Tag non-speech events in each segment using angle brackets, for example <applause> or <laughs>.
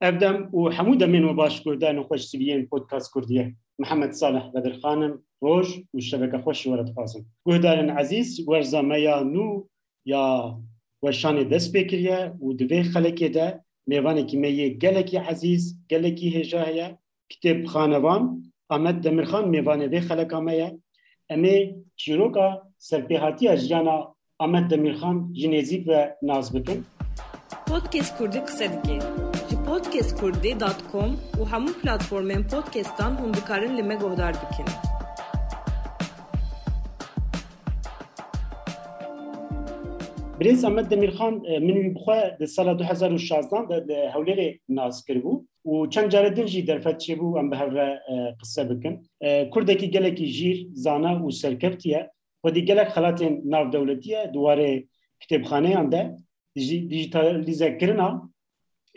ابدم و حمو دمین و باش کردان و خوش سویین پودکاست کردیه محمد صالح بدرخانم روش و شبکه خوش ورد خازم گهدارن عزیز ورزامه یا نو یا وشان دست بکریه و دوی خلقی ده میوانه که میه گلکی عزیز هیا کتاب خانوان آمد دمرخان میوانه وی خلقا میه امی چیروکا سرپیهاتی اجیانا آمد دمرخان جنیزیک و ناز بکن. پودکست کردی قصه دکی ji podcastkurdî.com û hemû platformên podcastan hûn dikarin li me guhdar bikin. برێز ئەمە دەمیرخان منوی بخوا لە ساڵ 2016 لە هەولێرێ ناز کردبوو و چەند جارە دنجی دەرفەت چێ بوو ئەم بە هەورە قسە بکەن کوردێکی گەلێکی ژیر زانا و سەرکەفتیە خودی gelek xelatên navdewletiye duwarê kitêbxaneyan de dijitalizekirina yanî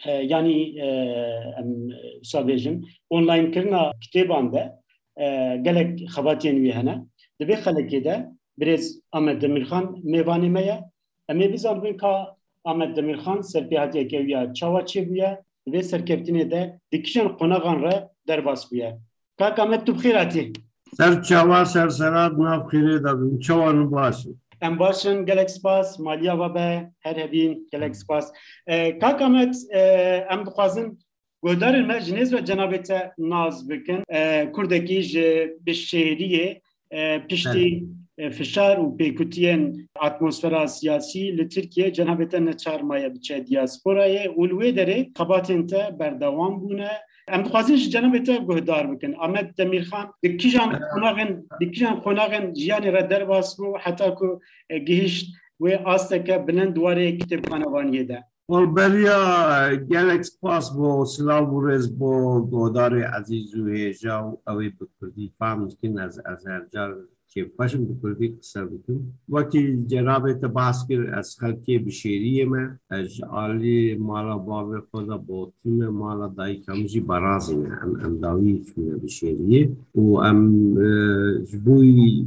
em sabêjin online kirina kitêban de gelek xebatiyên wî hene. Divê xelekê de birêz Ahmed Demirxan mêvanê me ye. Em ê bizanbin ka Ahmed Demirxan serpêhatiyeke wiya çawa çêbûye divê serkeftinê de dikişên qonaxan re derbas bûye. Kak Ahmed tu bixêr hatî Ser çawa serserat nav xêrê başin em başin gelek spas maliya ve be her hebîn gelek spas Kak Ahmed em dixwazin Godarên me ji nêz ve cenabê te naz bikin Kurdekî ji bi şêriyê piştî فشار و پیکوتیان اتمسفر سیاسی لترکیه جنابت نشار میاد چه دیاسپورای اولوی داره. خبات انت بر دوام بونه. ام خوازیش جنابت گه دار بکن. آمد دمیر خان دکیجان خوناگن دکیجان خوناگن جیانی را در واسو حتی کو گیشت و آست که بلند واره کتاب ده. خب اول بیا گلکس پاس با سلام بورس با گه داره عزیز و هیچا اوی بکردی. فهمیدن از از هر که پشم بکردی قصر بکن وکی جناب تباسکر از خلکی بشیری من از آلی مالا باب خدا با تیم مالا دای کمجی برازینه ام امداوی چونه بشیریه و ام جبوی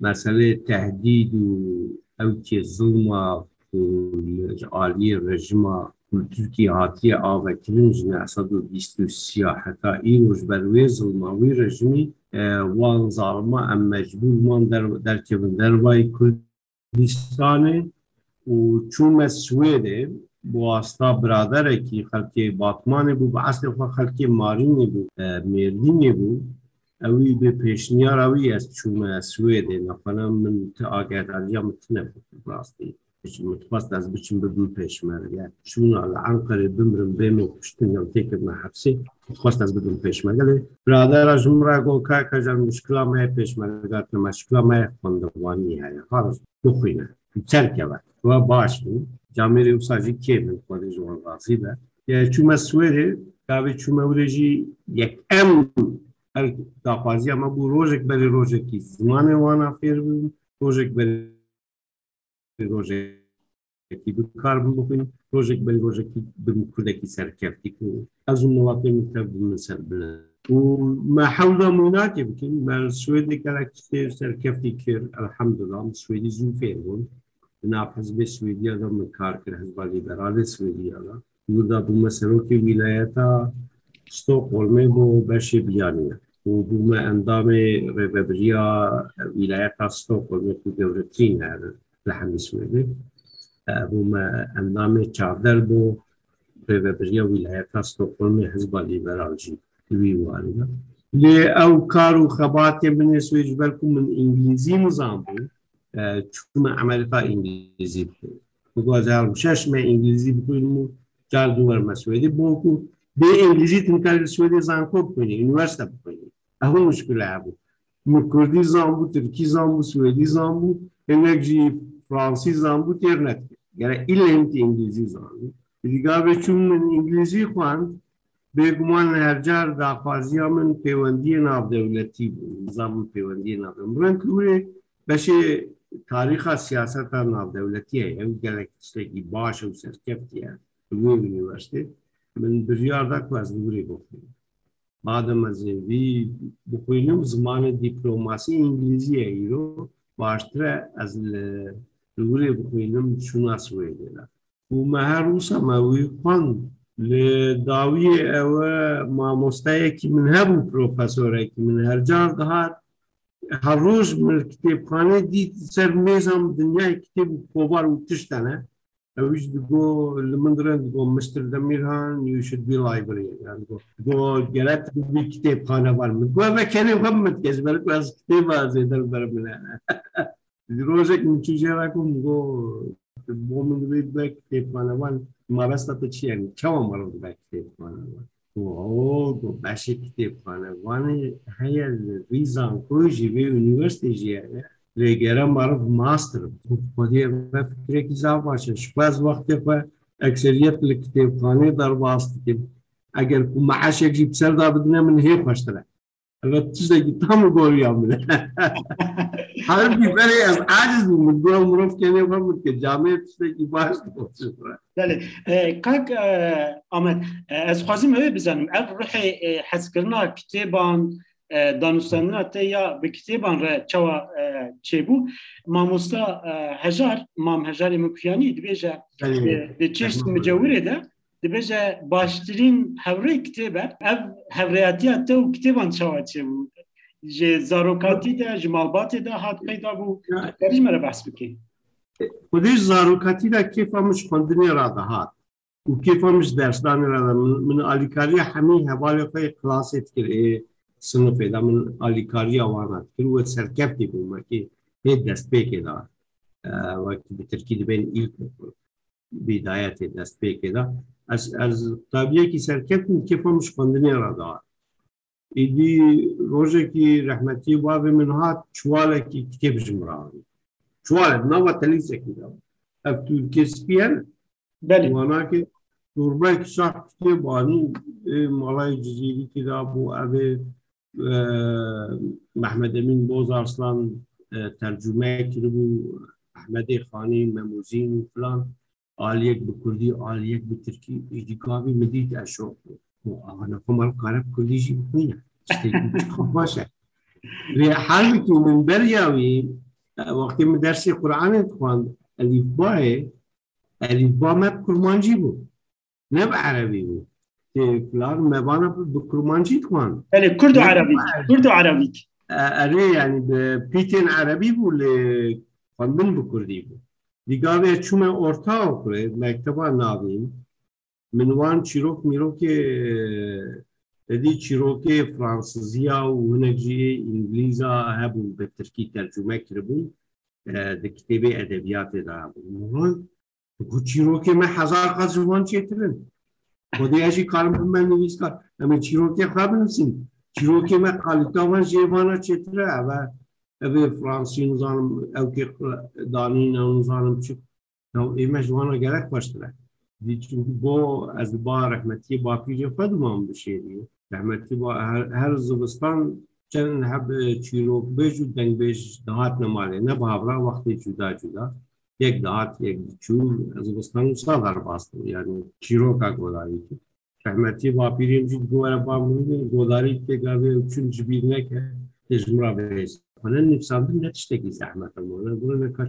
مسئله تهدید و او که ظلم و آلی رژیم و ترکی هاتی آقا کنیم جنی اصاد و بیست و سیاحتا این روش بروی ظلموی رجمی وان ظالما ام مجبور من در کبن در وای کردیستانی و چوم سویده بواستا برادر اکی خلقی باطمانی بو با اصل افا خلقی مارینی بو میردینی بو اوی به پیشنیار اوی از چوم سویده نفنم من تا آگه دردیا متنه بو براستید mutfas daz biçim bir bim peşmer ya şunlarla Ankara bimrim bemi kuştun ya tekrar mı hapsi. Mutfas daz bir bim peşmer gele bradera jumra go ka kajar müşkülama peşmer gatlı müşkülama fonda vani ya harus dokuyna serke var. Ve baş bu camiri usacı kebin kodej olan gazi da ya çuma sueri tabi çuma ureji yek em daxwazi ama bu rojek beri rojeki zamanı wana fer bu rojek beri be çûme Swêdê gavê çûme wê jî yek em daxwaziya me bû rojek berê rojekî zimanê wana fêr bûn rojek berê ڕۆژێکی بکار بخین ڕۆژێک بە ڕۆژێکی بکوردێکی سەرکەفتی و ئەز وڵاتی متە بن سەر بنە و ما حەودا مناتی بکەین مە سوێدێکەک سەرکەفتی کرد ئەلحەمدڵام سوێدی زوو فێر بوون ناپەز بێ سوێدیادا من کار کرد هەزبا لیبەرالێ سوێدیادا ودا بوومە سەرۆکی ویلایەتە ستۆقۆلمێ بۆ بەشێ بیانە و بوومە ئەندامێ ڕێبەبریا ویلایەتا ستۆقۆلمێ و گەورەترین هەرن لە هەمی سوێدێ بوومە ئەندامێ چاودەر بۆ ڕێبەبریە ویلایەتا ستۆقۆلمی حزبا لیبەراژی وی وارە لێ ئەو کار و خەباتێ بنێ سوێژ بەرکو من ئینگلیزی مزان بوو چمە ئەمریکا ئینگلیزی بکەین شەشمە ئینگلیزی بکوین و جار دووەرمە سوێدی بۆکو بێ ئینگلیزی تنکار سوێدی زانکۆ بکوینی یونیڤەرسە بکوینی ئەهۆ مشکلە بوو من کوردی زان بوو ترکی زان بوو سوێدی زان بوو هەنێک بوو تێر نەکرد گەرە ئیلێنتی ئینگلیزی زان دیگا بێ چون من ئینگلیزی خواند بێگومان لە هەرجار داخوازیە من پەیوەندی ناودەولەتی بوو زان من پەیوەندی ناودەم بڵێن کوورێ بەشێ تاریخا سیاسەتا ناودەولەتیە ئەو گەلێک شتێکی باشە و سەرکەفتیە یونیڤەرسیتێ من بژیاردا کواز دووری بخوێن مادەمە زێوی بخوێنم زمانە دیپلۆماسی ئینگلیزیە ئیرۆ باشترە ئەس لەورێ بخوێنم چونا سوێدێدا و مەهر وسەمەوی خوند لداوی ئەوە مامۆستایەکی من هەبوو پرۆفەسۆرێکی من هەرجار دەهات هەر ڕۆژ کتێبخانە دیت سەر مێزم دنیای کتێب و کۆبار و تشتەنە ئەوش گۆ لە من درند گۆ مستر دەمیرهان یوشت بی لایبری گۆ گەرەت بی کتێبخانە من گۆ بەکەێ بەمت کەس بەر کتێب زێدەر بەر منە ڕۆژێک من چژێراکم گۆ بۆ من بێت بە کتێبخانەوان مەبەستە چیان چاوە مەڕ بە کتێبخانەوە باشی کتێبخانەوانی هەیە ریزان کۆژی بێ یونیڤرستی ژیانە لێگەرە مەڕف ماستر. فکرێکی زا باشە شپاز وەختێ ئەکسریت لە کتێبخانەی دەرباستکرد ئەگەر معاشێکی بسەردا بدنە من هەیە خۆشترە تشتێکی تام گۆریان بدە هەربی بەرێ ئەس عاجز من گۆ مرۆڤکێنێ بەمت کە جامێ تشتێکی باش کاک ئامەد ئەس خوازیم ئەوێ بزانم ئەف ڕحی حەزکردنا کتێبان دانوستاننا te ya bi kitêban re çawa çêbû mamosta hejar mam hejarê mikuyanî dibêje di çeşt micewirê de dibêje baştirîn hewrê kitêbe ev hevreyatiya te û kitêban çawa çêbû ji جه زاروکاتی ده جه مالباتی ده حد قیدا بو دریج مره بحث بکیم خودش زاروکاتی ده کیف همش خوندنی را ده هاد و کیف همش درستانی را ده من آلیکاری همی هبالی خواهی خلاسی تکر ای سنفه ده من آلیکاری آوانا تکر و سرکف دی بو مکی هی دست بیکی ده وقتی به ترکید بین ایل که بیدایت دست بیکی ده از طبیعه که سرکف دیم کیف همش خوندنی را ده ایدی روزه کی رحمتی باب من ها چواله کی کتیب جمران چواله نا و تلیز اکی دا اف تو کس پیل بله وانا که دوربای کساح کتیب بانو مالای جزیری کی دا بو او محمد امین بوز ارسلان ترجمه کرده بو احمد خانی مموزین فلان آلیک بکردی آلیک بترکی ایدی کابی مدید اشوک بود ئەوەنەکۆمەڵ کارە کوردیژی بخوینە باشە لێ حالێکی من بەریاوی وەختی من دەرسی قورآانێت خواند ئەلیفباێ ئەلیفبامە کورمانجی بوو نەب عەربی بوو فلان مبانا بكرمانجي توان يعني كردو عربي كردو عربي اري يعني بيتين عربي بو ل خواندن بكردي بو دیگه چوم orta okure mekteba navim min wan çîrok mîrokê dedî çîrokê Fransızya û hinek jî İngilîza hebû bi Tirkî tercüme kiribû di kitêbê edebiyatê da hebû ku çîrokê me hezar qez ji wan çêtirin خودیاشی کار من نویس کار اما چیروکی خواب نسیم چیروکی من قالیتاوان جیوانا چطره و اوه فرانسی نزانم او که دانین او نزانم چی نو ایمش وانا گرک باشتره دی چونکه با از با رحمتی با پیج خود مام بشه دیگه رحمتی با هر, هر زبستان چند هب چیروک بیش و دنگ بیش دهات نماله نه باورا وقتی جدا جدا یک دهات یک چون از بستان سالار باستم یعنی چیروکا گوداری کی رحمتی با پیریم جد گوهر با مونی گوداری که گاوه چون جبیر نکه تجمرا بیز خانه نفساندن نتشتگی زحمت مونه بونه نکا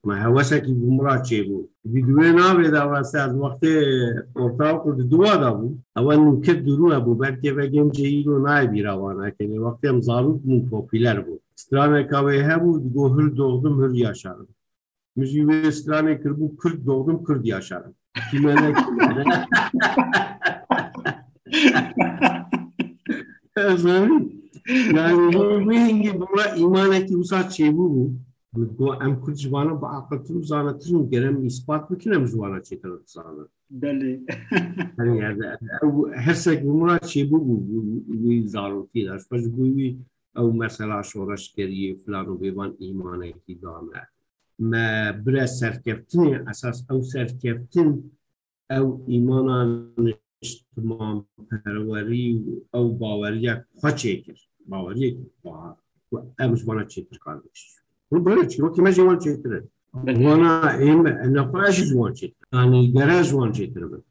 چیروک ما جی فرانسیز کچی ترده ما هوسه کی بمرا چی بو دیدوه ناوی دا واسه از وقت ارتاو کرد دوا دا بو اول نکت درو ابو بلکه بگیم جیلو نای بیروانه کنی وقتی هم زاروک مون پوپیلر بود stranekavê hebû digo hir doğdum hir yaşarım. Mijî wê stranê kirbû Kurd doğdum Kurd yaşarım. Kîmenek yani wê hingî bimra îmanekî wisa çêbû bû Got em Kurd jivana bi aqiltir û zanatir gerem îspat bikin em jivana çêtir zanin. Belê <laughs> hersek bimra çêbû bû wî zarokî daş bû wî ئەو مەسەلا شۆڕشکردی فلان و بێوان ئیمانێکی دامە مە برە سەرکەفتنی ئەساس ئەو سەرکەفتن ئەو ئیمانان نیشتمان پەروەری و ئەو باوەریە خۆچێ کرد باوەریەکی ئەمشوانە چێتر کار چیرۆکی مەژیوان چێتر وانا ئێمە نەخواش جوان چێت ینی گەرە جوان چێتر بن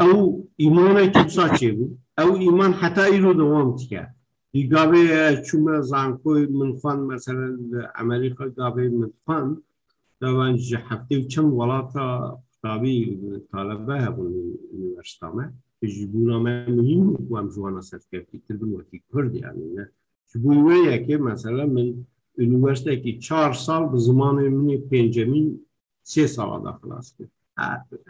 ئەو ئیمانێکی سا چێ بوو ئەو ئیمان حتا ئیرۆ دەوام تکە گاوێ چوومە زانکۆی من خوان مەسەرەن ئەمریکا گاوێ من خوان داوان ji heftê û çend welata طابی طالبه هبون یونیورسیتامه. ji bûna mihîm ku em ji wana serkevtî kirbin wekî Kurd yanî ne ji üniversiteki چهار سال به زمان من پنجمین سه سال داخلاس کرد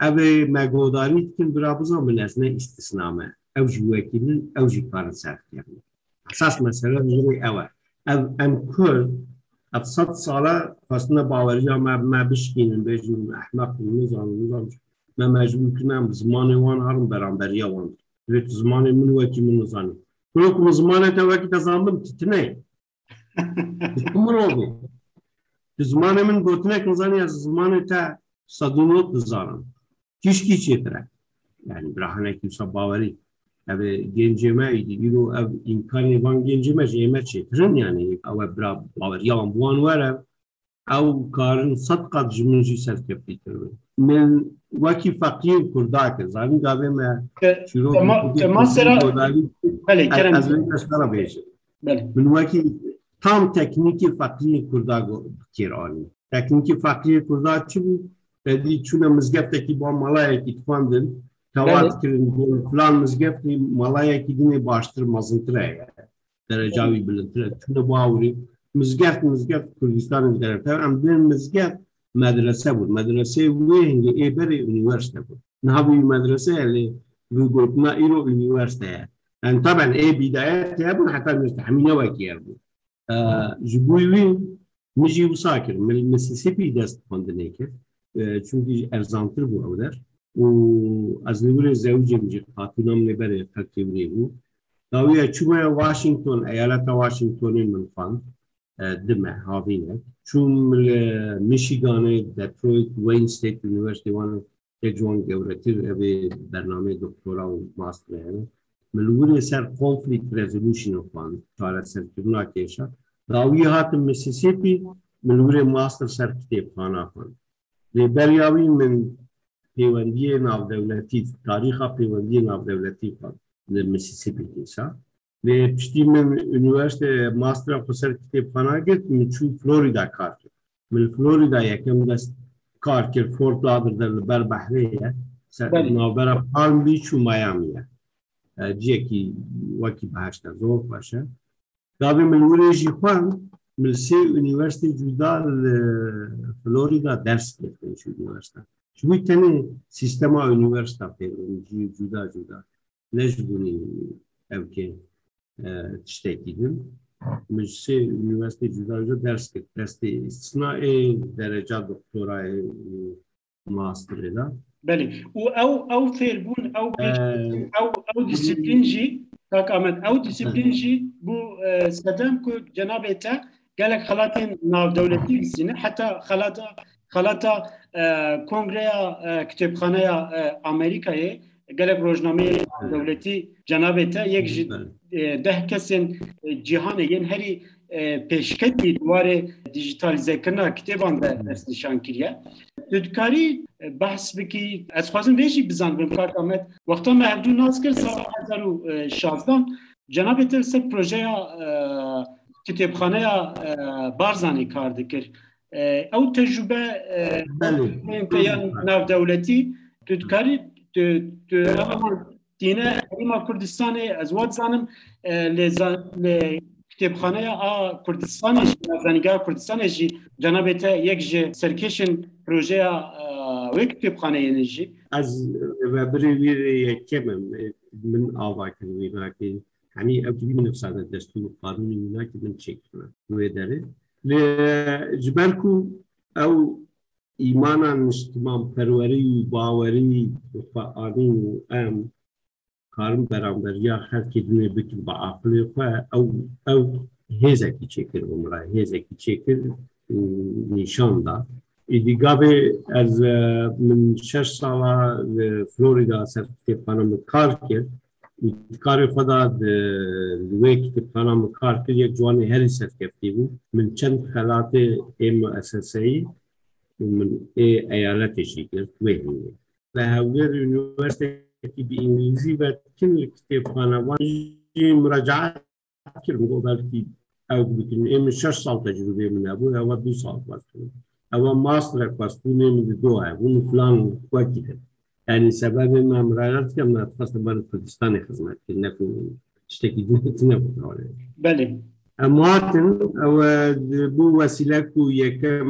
او مگوداری کن برا بزن به نزنه استثنامه او جوکیدن او جیکارن سرد کردن اساس مسئله جوری اوه او ام کل افصد ساله خواستنه باوری ما ما بشکینن بیجن احمق نزانم ما مجبور کنم زمان وان هرم برانبری وان زمان من وکی من نزانم کلوک زمان تا وکی تزانم تتنه مرۆڤ زمانە من گوتنێک نزانانی زمانە تا سەدونۆت نزانم تیشکی چێترە yani Brahane kimse bavari. Yani genceme değil o ev imkanı van genceme jeme çekirin yani ev bra bavar yalan bu an var ev ev karın sat kat jimnji serf yapıyor. Men vaki fakir kurda ke zalim gabe me şiro temasera bale kerem az ben kasara beje. Bale. Men vaki wekî tam teknîkî feqiyê Kurda kêranî teknîkî feqiyê Kurda çi bû bedî çûne mizgeftekî ba malayekî dixwandin tevat kirin filan mizgeftî malayekî dinê baştir mezintir ye derecavî bilintir çûne bu awrî mizgeft mizgeft Kurdistanê deref em dên mizgeft مدرسه بود مدرسه وینگ ای بری یونیورسیته بود نه بی مدرسه اللي بيقولنا إيرو يونيورسيتي يعني طبعا ايه بدايات يابون حتى Ji bo wê min jî wisa kirim. Dest xwendinê Çünkü erzantir bû ew der û ez li wirê zewcem jî hatûnam lê berê qetirê bû. Washington, eyaleta Washingtonê e, min xwend dime havînek. Çûm li Michiganê, Detroit, Wayne State University wan tek ji wan gewretir bername doktora û master. ملوری سر conflict resolution وان چاره سر کبنا کیشا داوی هات مسیسیپی ملوری ماستر سر کتاب خانه خان بریاوی من پیوندی ناو دولتی تاریخ پیوندی ناو دولتی خان مسیسیپی کیسا ve piştî min üniversite mastera xwe ser kitêbxana girt min çû Florida kar kir min Florida yekem dest kar kir Fort Lauderdale li ber behrê ye navbera Palm Beach û Miami جیه کی وکی بهشت زوق باشه دابه من وریجی خوان من سه یونیورسیتی جدا فلوریدا درس گرفتن شو یونیورسیتی چوی تنه سیستما یونیورسیتا پیوندی جدا جدا نجبونی evke tiştek idim. Meclisi üniversite cüzdanca ders ders istisna e derece doktora e master'ıyla. بلي. آه. أو أو أو فيربون أو أو أو ديسيبلينجي كاك أمد. أو ديسيبلينجي بو آه، سدام كو جناب إتا قالك خلاتين ناف دولتي السنة حتى خلاتا خلاطة آه، كونغريا كتابخانه أمريكا هي. قالك روجنامي دولتي جناب إتا يك نعم. ده كسن جيهان ين يعني هري پیشکتی دوار دیجیتالی زکرنا کتیبان در درس نشان کریه تو دکاری بحث بکی از خوازم ریشی بزن بیم کار وقتا ما هفدو ناز کرد سال هزار و شازدان جناب ایتر سر پروژه یا کتیب خانه یا بارزانی کار دکر او تجربه یا نو دولتی تو دکاری تو دینه ایما کردستانی از وقت زنم کتابخانه یا کردستانی زنگار کردستانی جناب تا یک جه سرکشن پروژه و یک کتابخانه یعنی انرژی از وبری وی کم من آوا کنم یا که همی ابتدی من فساد دستی و قانونی می من چک کنم. توی داره. لی جبر کو او ایمان مسلمان پروری باوری و فعالی و ام karin beramberiya herkê dinê bikin bi aqilê xwe ew ew hêzekî çêkir umra hêzekî çêkir nîşan da gavê ez min şeş sala li Florida ser kitêbxana min kar kir karê xwe da li wê kitêbxana min kar kir yek ciwanê herî serkeftî bû min çend xelatê ê müesseseyî من ايالات شيكر وهمية لهاوير يونيفرسيتي بإنجليزي بتكن كتاب خانة وانجي مراجعات كتير من قبل كي أو بكن إيه من شش سال تجربة من أبوها ودو سال بس او ماستر پاستونه من دوه اون فلان وقتی يعني سبب ما مراجعت كم نتخصص بر كردستان خدمت كنا في شتكي دنيتنا بطولة بله. اماتن او بو وسیله کو یکم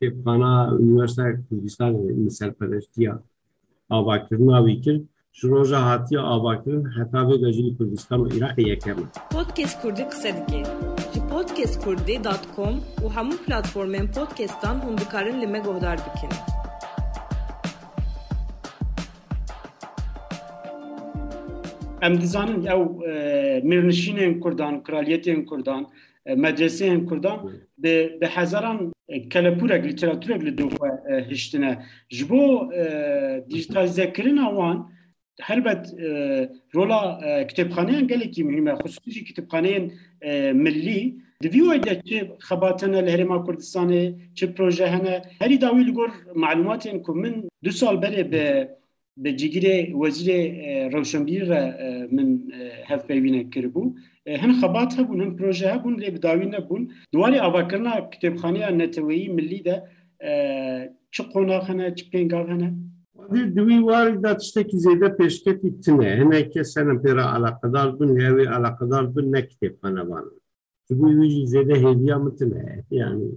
کتابخانه یونیورسیته کردستان مثال پرشتیا آواکرنا ویکر شروجا هاتیا آواکرن حتی به گجلی کردستان و عراق یکم پودکست کردی قصه دیگه جی پودکست کردی دات کام و همون پلتفرمین پودکستان هم بکارن لمه گهدار بکن ام دزانن او مرنشینên Kurdan, kraliyetên Kurdan, medreseyên Kurdan bi hezaran kelepûrek lîteratûrek li dû هشتنه جبو دیجیتالیزکرین اوان هر بد رولا کتابخانه ان گله کی مهمه خصوصی کتابخانه ملی دویو اید چه خباتن الهرما کردستان چه پروژه هنه هری داویل گور معلومات این من دو سال بره به به جگیر وزیر روشنبیر را من هف بیوینه کربو هن خبات ها بون هن پروژه ها بون ری بداوی نبون دواری آوکرنا کتبخانه نتوهی ملی ده ده چه قوناق هنه چه پینگاو هنه دوی واری دا تشتکی زیده پیشکتی تنه هنه که سنم پیرا علاقدار بون لیوی علاقدار بون نه کتابخانه بانه دوی ویجی زیده هیدیا متنه yani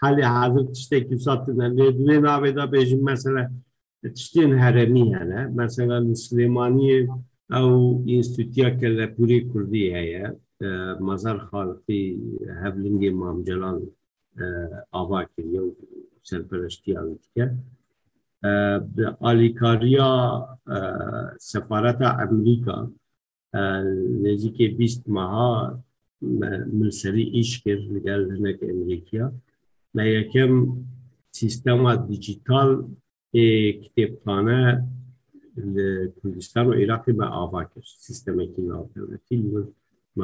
hali hazır tişteki satın دوی ناوی دا بیجیم مثلا تشتين هرمي مثلا سليمانية أو إنستيتيا كالبوري كردية هي مزار خالقي هفلنجي مام جلال آواكر يو سرپرشتي آويتك آلیکاریا سفارت امریکا نزدیک 20 ماه ملسری ایش کرد لگل هنک امریکا و یکم سیستم دیجیتال کتابخانه کردستان و عراق ما آوا کرد. سیستمکی ناودولتی ما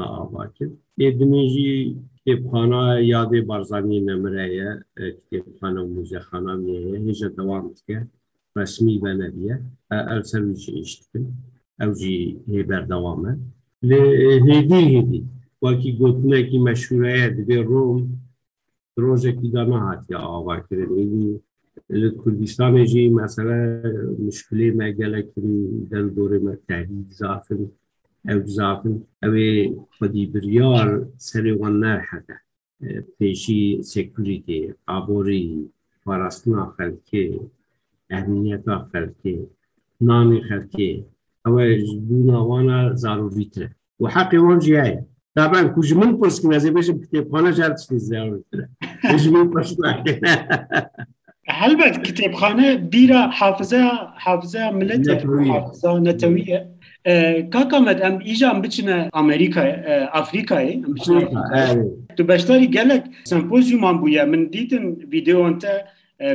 آوا کرد ادنیجی کتابخانه یاد بارزانی نمره کتابخانه و موزهخانه میه هیجا دوام که رسمی و نبیه ال سرویش اشتکن او جی هیبر دوامه هیدی هیدی وکی گوتنه کی مشهوره دبی روم روزه کی دانا هاتی آوا کرد کردستان جی مثلا مشکلی ما گلک در دوره ما تهدید زافن او زافن او خودی بریار سری وان نرحده پیشی سکوریتی آبوری پاراستنا خلکی اهمیت خلکی نامی خلکی او دونا وانا ضروری تره و حقی وان جیه طبعا كوج من بس كنا زي باش بكتب انا جالس في الزاويه كوج من بس هلبت کتابخانه بیرا حافظه حافظه ملت حافظه نتویه کاکامد ام ایجا ام بچنه امریکا افریقای ام بچنه تو بشتاری گلک سمپوزیوم ام بویا من دیدن ویدیو انت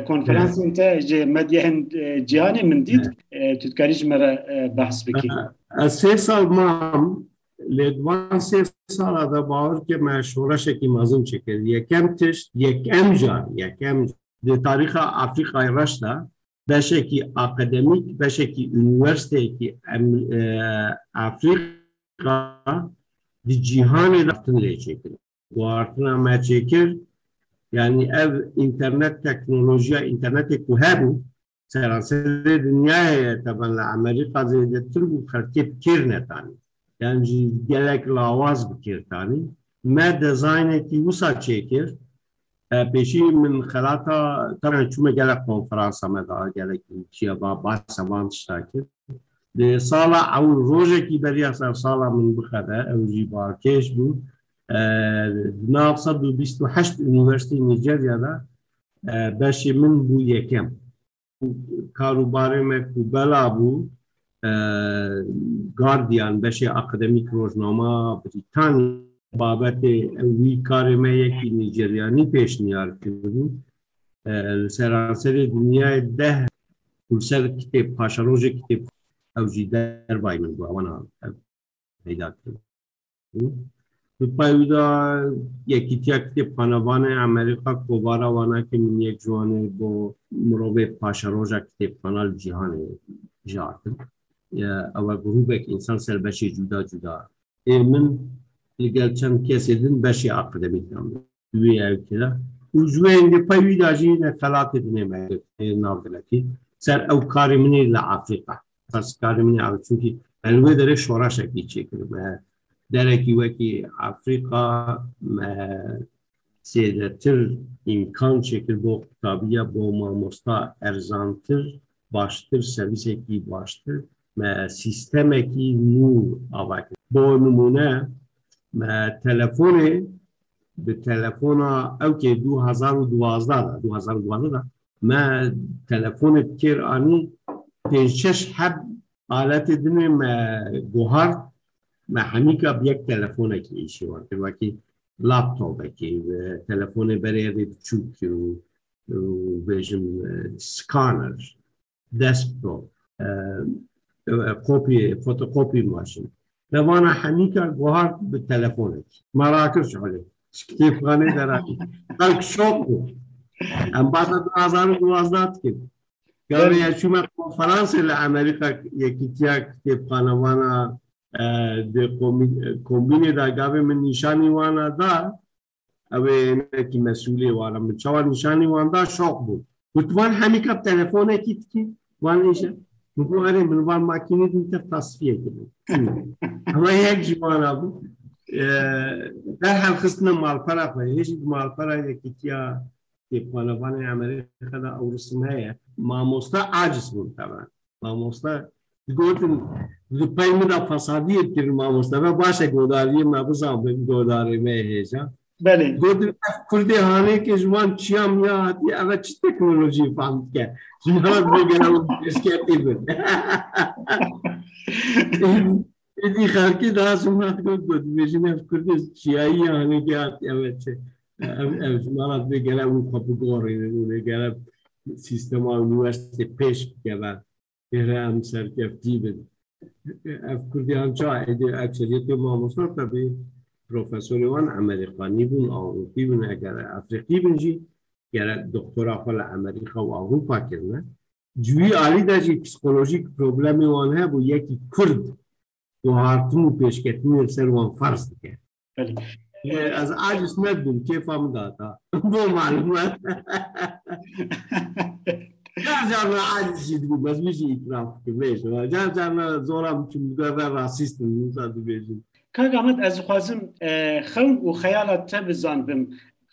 کنفرانس انت جه مدیه جهانی من دید تو تکاریش مرا بحث بکی سه سال مام لدوان سه سال دا باور که مشورش کی مازم چکر یکم تشت یکم جان یکم د تاریخ افریقای belki akademik, belki üniversiteki e, Afrika di cihanı artınla çekir. Bu artına me çekir. Yani ev internet teknoloji, internet ku hebu seranser dünyaya taban la Amerika zede tüm tertip kirne tani. Yani gerek lavaz bir kirtani. Me dizayneti usa çekir. پیشی من خلاتا طبعا چوم گله کنفرانس هم دا گله چیا با بحث وان شتاکر ده سالا او روزه کی بری اصلا سالا من بخده او جی بارکش بود ناف صد و بیست و هشت انیورسیتی نیجریا دا. بشی من بو یکم. کاروباره me ku bela bû Guardian beşê akademîk rojnama Brîtanya بابەتێ وی کارێمەیەکی نیجریانی پێشنیار کردو سەرانسەری دنیای ده سەر کتێب پاشەڕۆژێک کتێب ئەوژی دەربای من بوو ئەوەنا پیدا کرد پایدا یەکیتیا کتێبخانەوانە ئەمریکا کۆبارەوانەکە من یەک جوانێ بۆ مرۆڤێ پاشەڕۆژە کتێبخانال جیهانێ ژارتن ئەوە گروبێک ئینسان سەر بەشی جودا جودا من Gelçem kesedin beşi akademik yandı. Üye evkine. Uzveyinde payvida jine felaket neme navdeleki. Ser ev karimini le Afrika. Tas karimini abi çünkü elve dere şora şekli çekilir. Dereki ve ki Afrika seyretir imkan çekir bu tabiye bu mamosta erzantır baştır serviseki baştır sistemeki nur avak. Bu numune ما تلفنی به تلفن آوکی دو هزار و دوازده ده دو هزار و دوازده ده ما تلفن کرد آنو پنجشش هم اولت ادنبه ما گوهر ما همیشه بیک تلفنی کی ایشی واره. در واقعی لاب توبه کی تلفنی چوکی و یه جنب سکنر دسپو کوپی فتوکوپی ماشین Levana hemîka guhar bi telefonekî merakir şolê کتێبخانەی دەراتی خەک شۆک بوو ئەم باتە ئازار و دوازدات کرد گەڕێ چوومە کۆنفرانسێ لە ئەمریکا یەکیتیا کتێبخانەوانە کۆمبینێدا گاوێ من نیشانی وانە دا ئەوێنێکی مەسوولی وانە من چاوە نیشانی واندا شۆق بوو وتوان هەمی کەپ تەلەفۆنێکی تکی وانێژە بگوارێ منوان ماکینی تە تاسفیە کرد ئەمە یەک جیوانە بوو دەرهەم خستنە ماڵپەرا هێژی ماڵپەرا یەکیتیا کتێبخانەوانی ئەمریکادا ئەو رسم هەیە مامۆستا ئاجس بوون تەوان مامۆستا گوتن پەی مندا فەسادیت کرد مامۆستەمە باشە گۆداریە ما بزان گۆدارێمە هێژە گوتن کوردی هانەیەکی ژوان چیام یا هاتی ئەوە چ تەکنۆلۆژی فامکە ژمەڵەتی بن دی خەرکی داسم ناتگوت گوت بێژینە کوردی چیایی هەنێگات ئەوە چێ ئەمانات بێگەرە و خەپگۆڕی گەرە سیستەما نوەستی پێش بکەوەێرە ئەم سەرکەفتی بن ئەف کوردیان چا ئەکسریەتی مامۆستا بێ پرۆفسۆریوان ئەمریکانی بوون ئاوروپی بن ئەگەر ئەفریقی بنجی گەرە دکتۆرا خۆ لە ئەمریکا و ئاوروپا کردنە جووی عالی دەژی پسیکۆلۆژیک پرۆبلەمی وان بۆ یەکی کورد و هاتن و پێشکەتنی سەروان فەرز دکە ئەز ئاجس نەبووم کێفام داتا بۆ معلومات. بەزمیشی ئیتراف جارجارە زۆرم چگەڕە ڕاستیستن بێژن کاگامت ez dixwazim xewn û xeyalat te bizanbim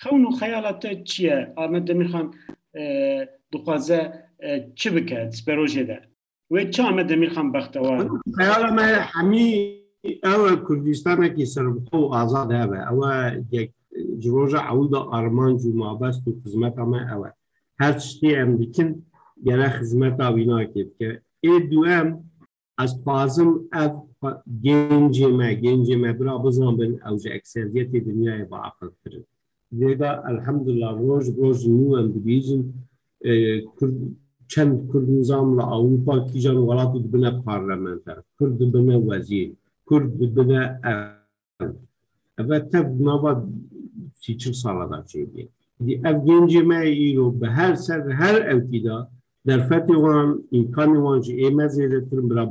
xewn û xeyalat te çi ye Ahmet Demirxan dixwaze çi bike sperojê de وێ چامە دەمیرخان بەختەوە خیاڵمە هەمی ئەوە کوردستانێکی سەربخۆ و ئازاد هەبە ئەوە ڕۆژە ئەودا ئارمانج و مابەست و خزمەتەمە ئەوە هەر شتی ئەم بکن گەرە خزمەت ویناکێت کە ئێ دوم ئەس پازم ئەف گەنجێمە گەنجێمە برا بزان بن ئەوژە ئەکسەرەتی دنیای بە عقلکردن لێدا ئەلحەمدله ڕۆژ ڕۆژ نو ئەم دبیژن چەند کورد نظام لە ئەوروپا کیژان وڵات بنە پارلەمەنتە کورد بنە وەزیر کورد بنە ئەە تە ناوە سی چ ساڵەدا چێ بێ ئەف گەنجێمە ئیرۆ بە هەر سەر هەر ئەوتیدا دەرفەتی وان ئیمکانی وانژ ئێمە زێدەترم برا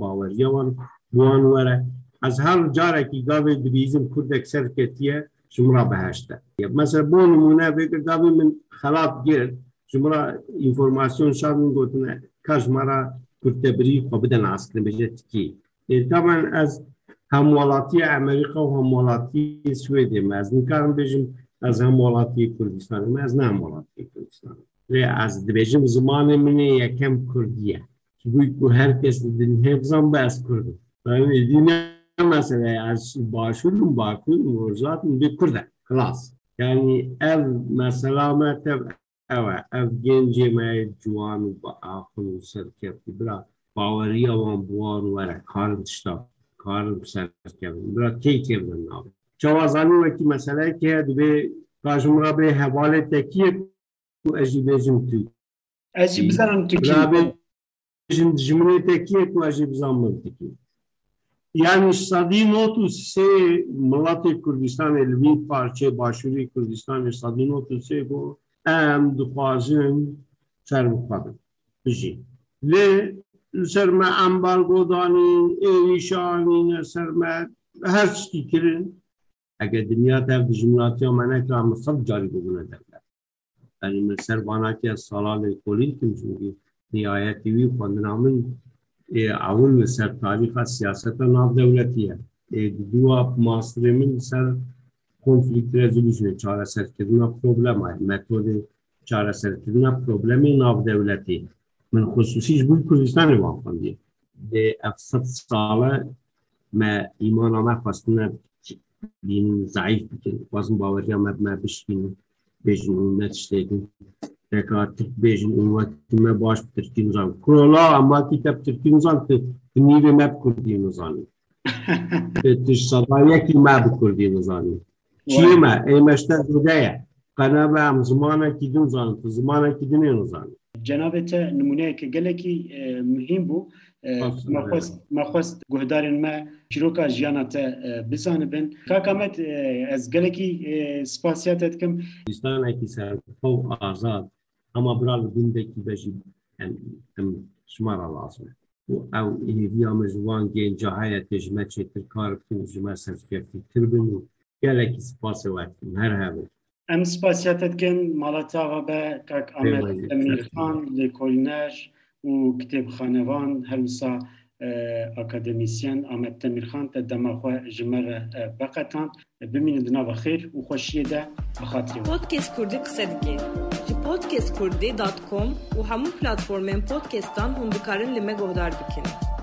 باوەریەوان بوان وەرە ئەس هەر جارێکی گاوێ دبیزم کوردێک سەرکەتیە شمرا بەهشتە مەسەر بۆ نمونە بێکە گاوی من خلاف گرت ژمرا ئینفۆرماسیۆن شادن گوتنە کاژمارە کورتەبری خۆ بدەن ئاسکردن بژێتکی تامان ئەس هەم وڵاتی ئەمریکا و هەم وڵاتی سوێدێ مەزن کارم بێژم ئەس هەم وڵاتی کوردستان مەز نام وڵاتی کوردستان لێ ئەس دەبێژم زمانی منێ یەکەم کوردیە بووی و هەر کەس هێ بزان بە ئەس کورد مەسەلە باشوورم باکوور ڕۆژاتم بێ کوردە کلاس یعنی ئەv مەسەلامە ئەوە ئەف گەنجێمای جوان و بە ئاخل و سەرکەفتی برا باوەریەوان بوان وەرە کارم شتا کارم سەرکەون برا تی تێبن ناو چاوازانی وەکی مەسەلایکی هەیە دەبێ کاژمڕا بێ هەواڵێت تەکیە و ئەژی بێژم تو ئەجی بزانم تو ژمنێ تەکیە و ئەژی بزان منتکی یعنی سادی نوت و سێ مڵاتی کوردستانی لوی پارچێ باشووری کوردستانی سادی نوت و سێ بۆ ئەم دخوازن سەر بخواڵن بژی لێ سەرمە ئەمبارگۆدانی ئێریشانینە سەرمە هەر شتی کردن ئەگە دنیا تا بژمراتی ئەمانەکە ئەمە سەد جاری ببوونە دەرگات yani من سر باناکی از سالال کلی کم چونکی نهایتی وی خواندن اول مثل تاریخ سیاست ناف دولتی دو دو اپ ماستره من سر کنفلیکت رزولیشن. چار اصر کدن اپ پروبلم. های مطور چار اصر کدن اپ پروبلم های دولتی. من خصوصیش بود کردستان رو هم کنید ده افصد ساله ما ایمان آمه خواستونه بین زعیف بکنید بازم باوریم اپ ما بشکنید بجنونه چشتیدون Teka Türk bêjin û me baş bi Tirkî nizan Kurola ama ki te Tirkî nizan tu nîvê me bi Kurdî nizanî <laughs> Tiş sedayekî me bi Kurdî nizanî چیمە ئێمەشتە دودەیە قەنەبە ئەم زمانێکی دوزان زمانێکی دنێ نزان جنابێتە نمونەیەکە گەلێکی مهم بوو مەخواست گوهدارن me çîroka jiyana te bizanibin bin kakamet ez gelekî spasiyat etkim Distanekî ser xew azad اما برال دنده کی بجی یعنی ام شمار شمارا لازمه و او این ویا مجوان گین جاهای تجمه چه تر کار بکن جمه سرکفتی تر بینو گل اکی سپاس وقت نر هبه ام سپاسیتت گین. مالاتا و به کک امیر امیر خان لیکولنر و کتب خانوان هرمسا اکادمیسیان امیر امیر خان تا دماغوه جمه بقیتان بمینه دنا بخیر و خوشیده بخاطیم وقت کس کردی قصد گین. podcastkurdi.com u hamu platformën podcastan unë bukarin li gohdar bëkinë.